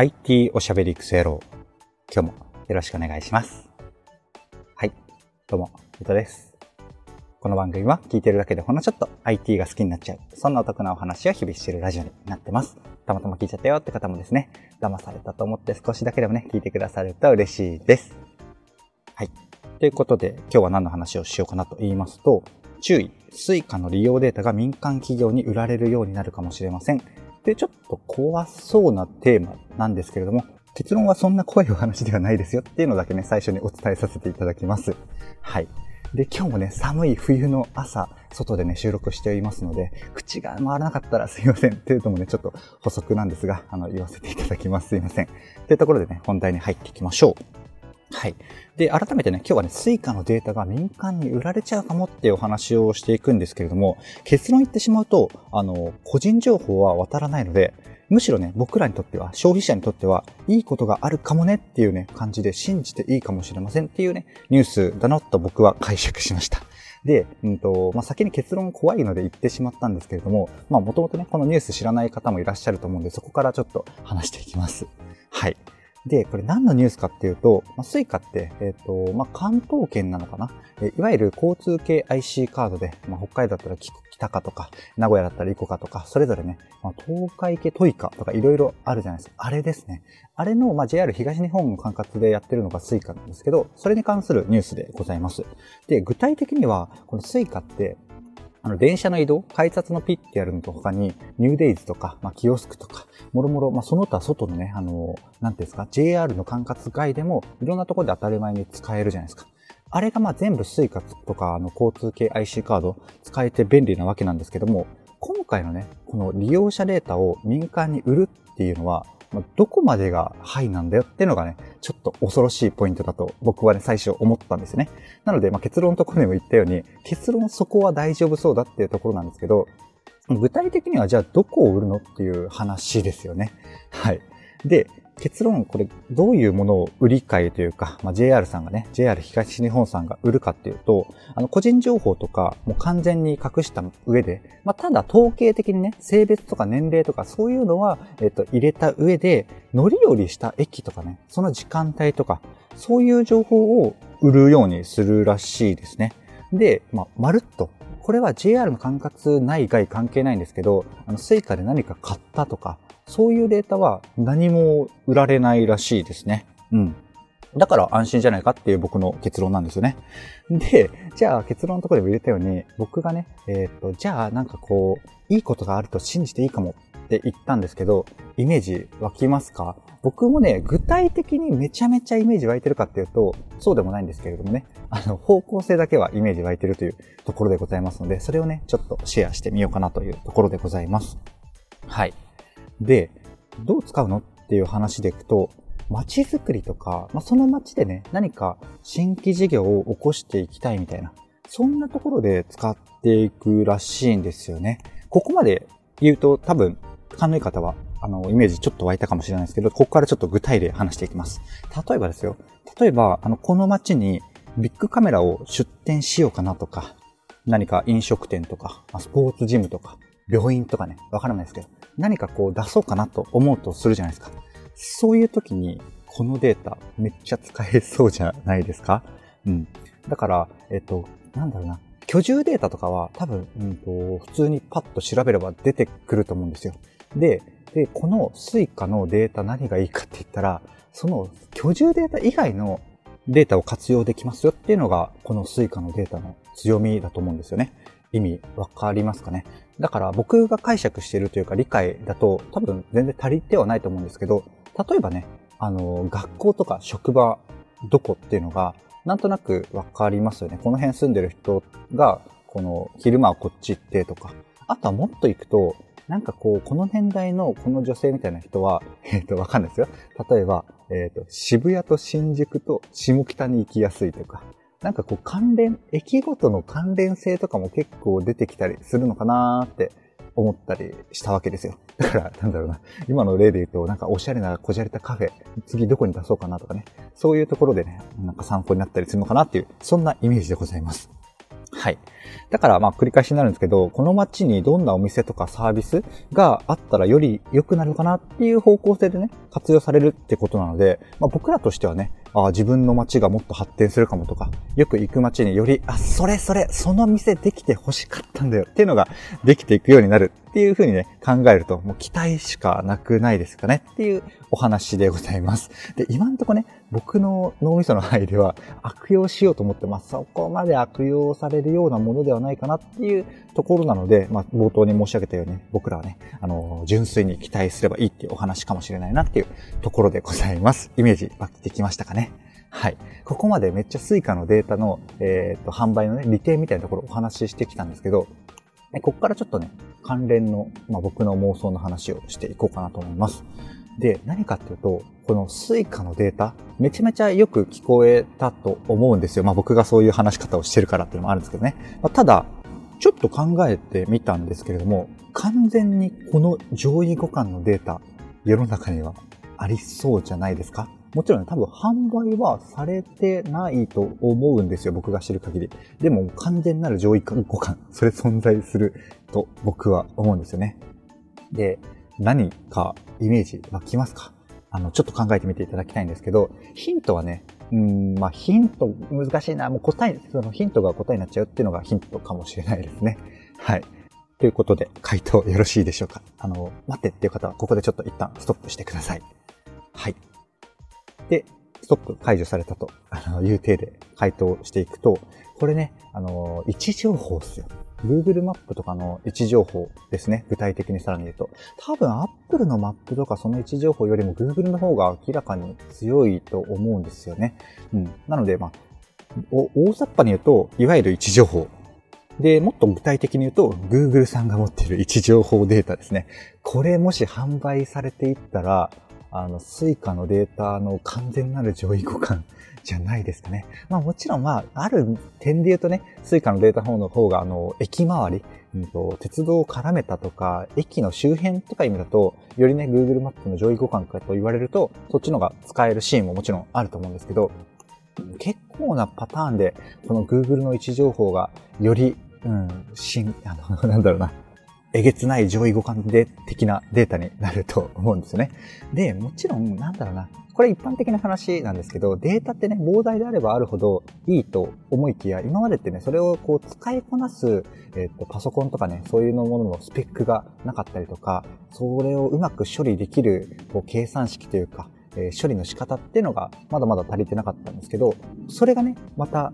IT おしゃべり育成郎。今日もよろしくお願いします。はい。どうも、伊藤です。この番組は聞いてるだけでほんのちょっと IT が好きになっちゃう。そんなお得なお話を日々してるラジオになってます。たまたま聞いちゃったよって方もですね、騙されたと思って少しだけでもね、聞いてくださると嬉しいです。はい。ということで、今日は何の話をしようかなと言いますと、注意、 Suica の利用データが民間企業に売られるようになるかもしれません。で、ちょっと怖そうなテーマなんですけれども、結論はそんな怖いお話ではないですよっていうのだけね、最初にお伝えさせていただきます。はい。で、今日もね、寒い冬の朝、外でね、収録していますので、口が回らなかったらすいません。っていうのもね、ちょっと補足なんですが、あの、言わせていただきます。すいません。というところでね、本題に入っていきましょう。はい。で、改めてね、今日はね、 Suica のデータが民間に売られちゃうかもっていうお話をしていくんですけれども、結論言ってしまうと、あの、個人情報は渡らないので、むしろね、僕らにとっては、消費者にとっては、いいことがあるかもねっていうね、感じで信じていいかもしれませんっていうね、ニュースだなと僕は解釈しました。で、うんと、まあ、先に結論怖いので言ってしまったんですけれども、まあ、もともとね、このニュース知らない方もいらっしゃると思うんで、そこからちょっと話していきます。はい。で、これ何のニュースかっていうと、まあ、 Suica って、えっ、と、まあ、関東圏なのかな？えいわゆる交通系 IC カードで、まあ、北海道だったら北かとか、名古屋だったら ICOCA とか、それぞれね、まあ、東海系 TOICA とかいろいろあるじゃないですか。あれですね。あれの、まあ、JR 東日本の管轄でやってるのが Suica なんですけど、それに関するニュースでございます。で、具体的には、この Suica って、あの、電車の移動、改札のピッてやるのと他に、 NewDays とか、まあ、キオスクとか、もろもろ、まあ、その他外のね、あの、なんていうんですか、JR の管轄外でも、いろんなところで当たり前に使えるじゃないですか。あれがまあ全部 Suica とか、あの、交通系 IC カード使えて便利なわけなんですけども、今回のね、この利用者データを民間に売るっていうのは、まあ、どこまでがハイなんだよっていうのがね、ちょっと恐ろしいポイントだと僕はね、最初思ったんですね。なので、まあ、結論のところにも言ったように、結論そこは大丈夫そうだっていうところなんですけど、具体的にはじゃあどこを売るのっていう話ですよね。はい。で、結論、これ、どういうものを売り買いというか、まあ、JR さんがね、JR 東日本さんが売るかっていうと、あの、個人情報とか、もう完全に隠した上で、まあ、ただ統計的にね、性別とか年齢とかそういうのは、えっと、入れた上で、乗り降りした駅とかね、その時間帯とか、そういう情報を売るようにするらしいですね。で、まあ、まるっと、これは JR の管轄内外関係ないんですけど、あの、 Suica で何か買ったとか、そういうデータは何も売られないらしいですね。うん。だから安心じゃないかっていう僕の結論なんですよね。で、じゃあ結論のところでも入れたように、僕がね、えっ、と、じゃあなんかこう、いいことがあると信じていいかもって言ったんですけど、イメージ湧きますか？僕もね、具体的にめちゃめちゃイメージ湧いてるかっていうと、そうでもないんですけれどもね、あの、方向性だけはイメージ湧いてるというところでございますので、それをね、ちょっとシェアしてみようかなというところでございます。はい。で、どう使うのっていう話でいくと、街づくりとか、まあ、その街でね、何か新規事業を起こしていきたいみたいな、そんなところで使っていくらしいんですよね。ここまで言うと多分、勘のいい方は、あの、イメージちょっと湧いたかもしれないですけど、ここからちょっと具体例話していきます。例えばですよ。例えば、あの、この街にビッグカメラを出店しようかなとか、何か飲食店とか、スポーツジムとか、病院とかね、わからないですけど、何かこう出そうかなと思うとするじゃないですか。そういう時に、このデータめっちゃ使えそうじゃないですか？うん。だから、えっと、なんだろうな。居住データとかは多分、うんと、普通にパッと調べれば出てくると思うんですよ。で、で、このスイカのデータ何がいいかって言ったら、その居住データ以外のデータを活用できますよっていうのが、このスイカのデータの強みだと思うんですよね。意味わかりますかね？だから僕が解釈してるというか理解だと多分全然足りてはないと思うんですけど、例えばね、あの、学校とか職場、どこっていうのが、なんとなくわかりますよね。この辺住んでる人が、この昼間はこっち行ってとか。あとはもっと行くと、なんかこう、この年代のこの女性みたいな人は、えっ、と、わかんないですよ。例えば、えっ、と、渋谷と新宿と下北に行きやすいとか。なんかこう関連、駅ごとの関連性とかも結構出てきたりするのかなーって思ったりしたわけですよ。だから、なんだろうな。今の例で言うと、なんかおしゃれなこじゃれたカフェ、次どこに出そうかなとかね。そういうところでね、なんか参考になったりするのかなっていう、そんなイメージでございます。はい。だからまあ繰り返しになるんですけど、この街にどんなお店とかサービスがあったらより良くなるかなっていう方向性でね、活用されるってことなので、まあ僕らとしてはね、あ自分の街がもっと発展するかもとか、よく行く街により、あ、それそれ、その店できて欲しかったんだよっていうのができていくようになるっていうふうにね、考えると、もう期待しかなくないですかねっていうお話でございます。で、今んとこね、僕の脳みその範囲では悪用しようと思ってます。そこまで悪用されるようなものではないかなっていうところなので、まあ、冒頭に申し上げたように、僕らはね、あの、純粋に期待すればいいっていうお話かもしれないなっていうところでございます。イメージ湧いてきましたかね？はい。ここまでめっちゃスイカのデータの、えっ、と、販売のね、利点みたいなところをお話ししてきたんですけど、ここからちょっとね、関連の、まあ、僕の妄想の話をしていこうかなと思います。で、何かっていうと、このスイカのデータ、めちゃめちゃよく聞こえたと思うんですよ。まあ僕がそういう話し方をしてるからっていうのもあるんですけどね。まあ、ただ、ちょっと考えてみたんですけれども、完全にこの上位互換のデータ、世の中にはありそうじゃないですか？もちろん、ね、多分販売はされてないと思うんですよ。僕が知る限り。でも完全なる上位互換、それ存在すると僕は思うんですよね。で、何かイメージ湧きますか？あの、ちょっと考えてみていただきたいんですけど、ヒントはね、うん、まあ、ヒント難しいな。もう答え、そのヒントが答えになっちゃうっていうのがヒントかもしれないですね。はい。ということで、回答よろしいでしょうか？あの、待ってっていう方は、ここでちょっと一旦ストップしてください。はい。で、ストップ解除されたと、あの、いう体で回答していくと、これね、あの、位置情報っすよ。Google マップとかの位置情報ですね。具体的にさらに言うと。多分 Apple のマップとかその位置情報よりも Google の方が明らかに強いと思うんですよね。うん。なので、まあ、大雑把に言うと、いわゆる位置情報。で、もっと具体的に言うと、Google さんが持っている位置情報データですね。これもし販売されていったら、あの、スイカのデータの完全なる上位互換じゃないですかね。まあもちろんまあ、ある点で言うとね、スイカのデータ方の方が、あの、駅周り、うんと、鉄道を絡めたとか、駅の周辺とか意味だと、よりね、Google マップの上位互換かと言われると、そっちのが使えるシーンももちろんあると思うんですけど、結構なパターンで、この Google の位置情報が、より、うん、しん、あの、なんだろうな、えげつない上位互換で的なデータになると思うんですよね。で、もちろん、なんだろうな。これ一般的な話なんですけど、データってね、膨大であればあるほどいいと思いきや、今までってね、それをこう使いこなす、えっ、と、パソコンとかね、そういうのもののスペックがなかったりとか、それをうまく処理できる、こう、計算式というか、えー、処理の仕方っていうのがまだまだ足りてなかったんですけど、それがね、また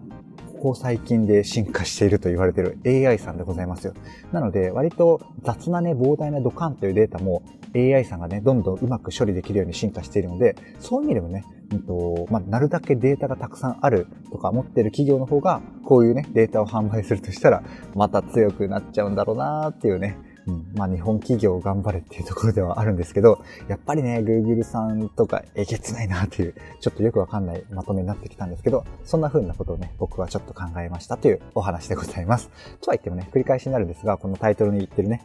こ最近で進化していると言われている AI さんでございますよ。なので、割と雑なね、膨大なドカンというデータも AI さんがね、どんどんうまく処理できるように進化しているので、そういう意味でもね、うんとまあ、なるだけデータがたくさんあるとか持ってる企業の方が、こういうね、データを販売するとしたら、また強くなっちゃうんだろうなーっていうね、うん、まあ日本企業頑張れっていうところではあるんですけど、やっぱりね、Google さんとかえげつないなっていう、ちょっとよくわかんないまとめになってきたんですけど、そんな風なことをね、僕はちょっと考えましたというお話でございます。とは言ってもね、繰り返しになるんですが、このタイトルに言ってるね、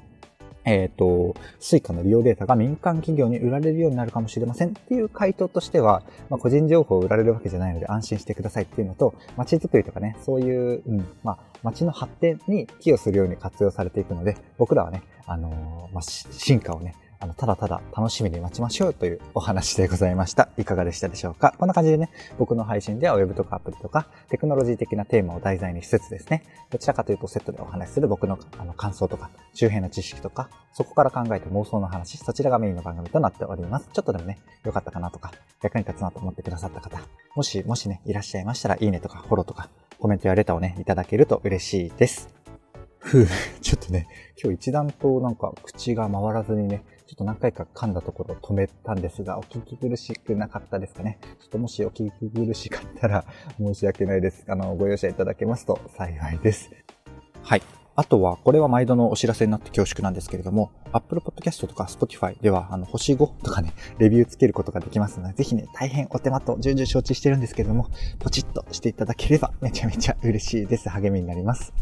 えっ、ー、と、スイカの利用データが民間企業に売られるようになるかもしれませんっていう回答としては、まあ、個人情報を売られるわけじゃないので安心してくださいっていうのと、街づくりとかね、そういう、うん、まあ、街の発展に寄与するように活用されていくので、僕らはね、あのー、まあ、進化をね、あの、ただただ楽しみに待ちましょうというお話でございました。いかがでしたでしょうか？こんな感じでね、僕の配信では Web とかアプリとかテクノロジー的なテーマを題材にしつつですね、どちらかというとセットでお話しする僕のあの感想とか、周辺の知識とか、そこから考えて妄想の話、そちらがメインの番組となっております。ちょっとでもね、良かったかなとか、役に立つなと思ってくださった方、もし、もしね、いらっしゃいましたら、いいねとか、フォローとか、コメントやレターをね、いただけると嬉しいです。ふう、ちょっとね、今日一段となんか口が回らずにね、ちょっと何回か噛んだところ止めたんですが、お聞き苦しくなかったですかね？ちょっともしお聞き苦しかったら 申し訳ないです。あの、ご容赦いただけますと幸いです。はい。あとは、これは毎度のお知らせになって恐縮なんですけれども、Apple Podcast とか Spotify では、あの、星5とかね、レビューつけることができますので、ぜひね、大変お手間と重々承知してるんですけれども、ポチッとしていただければめちゃめちゃ嬉しいです。励みになります。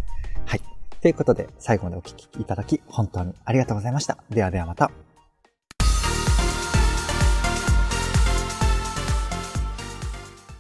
はい。ということで、最後までお聴きいただき、本当にありがとうございました。ではではまた。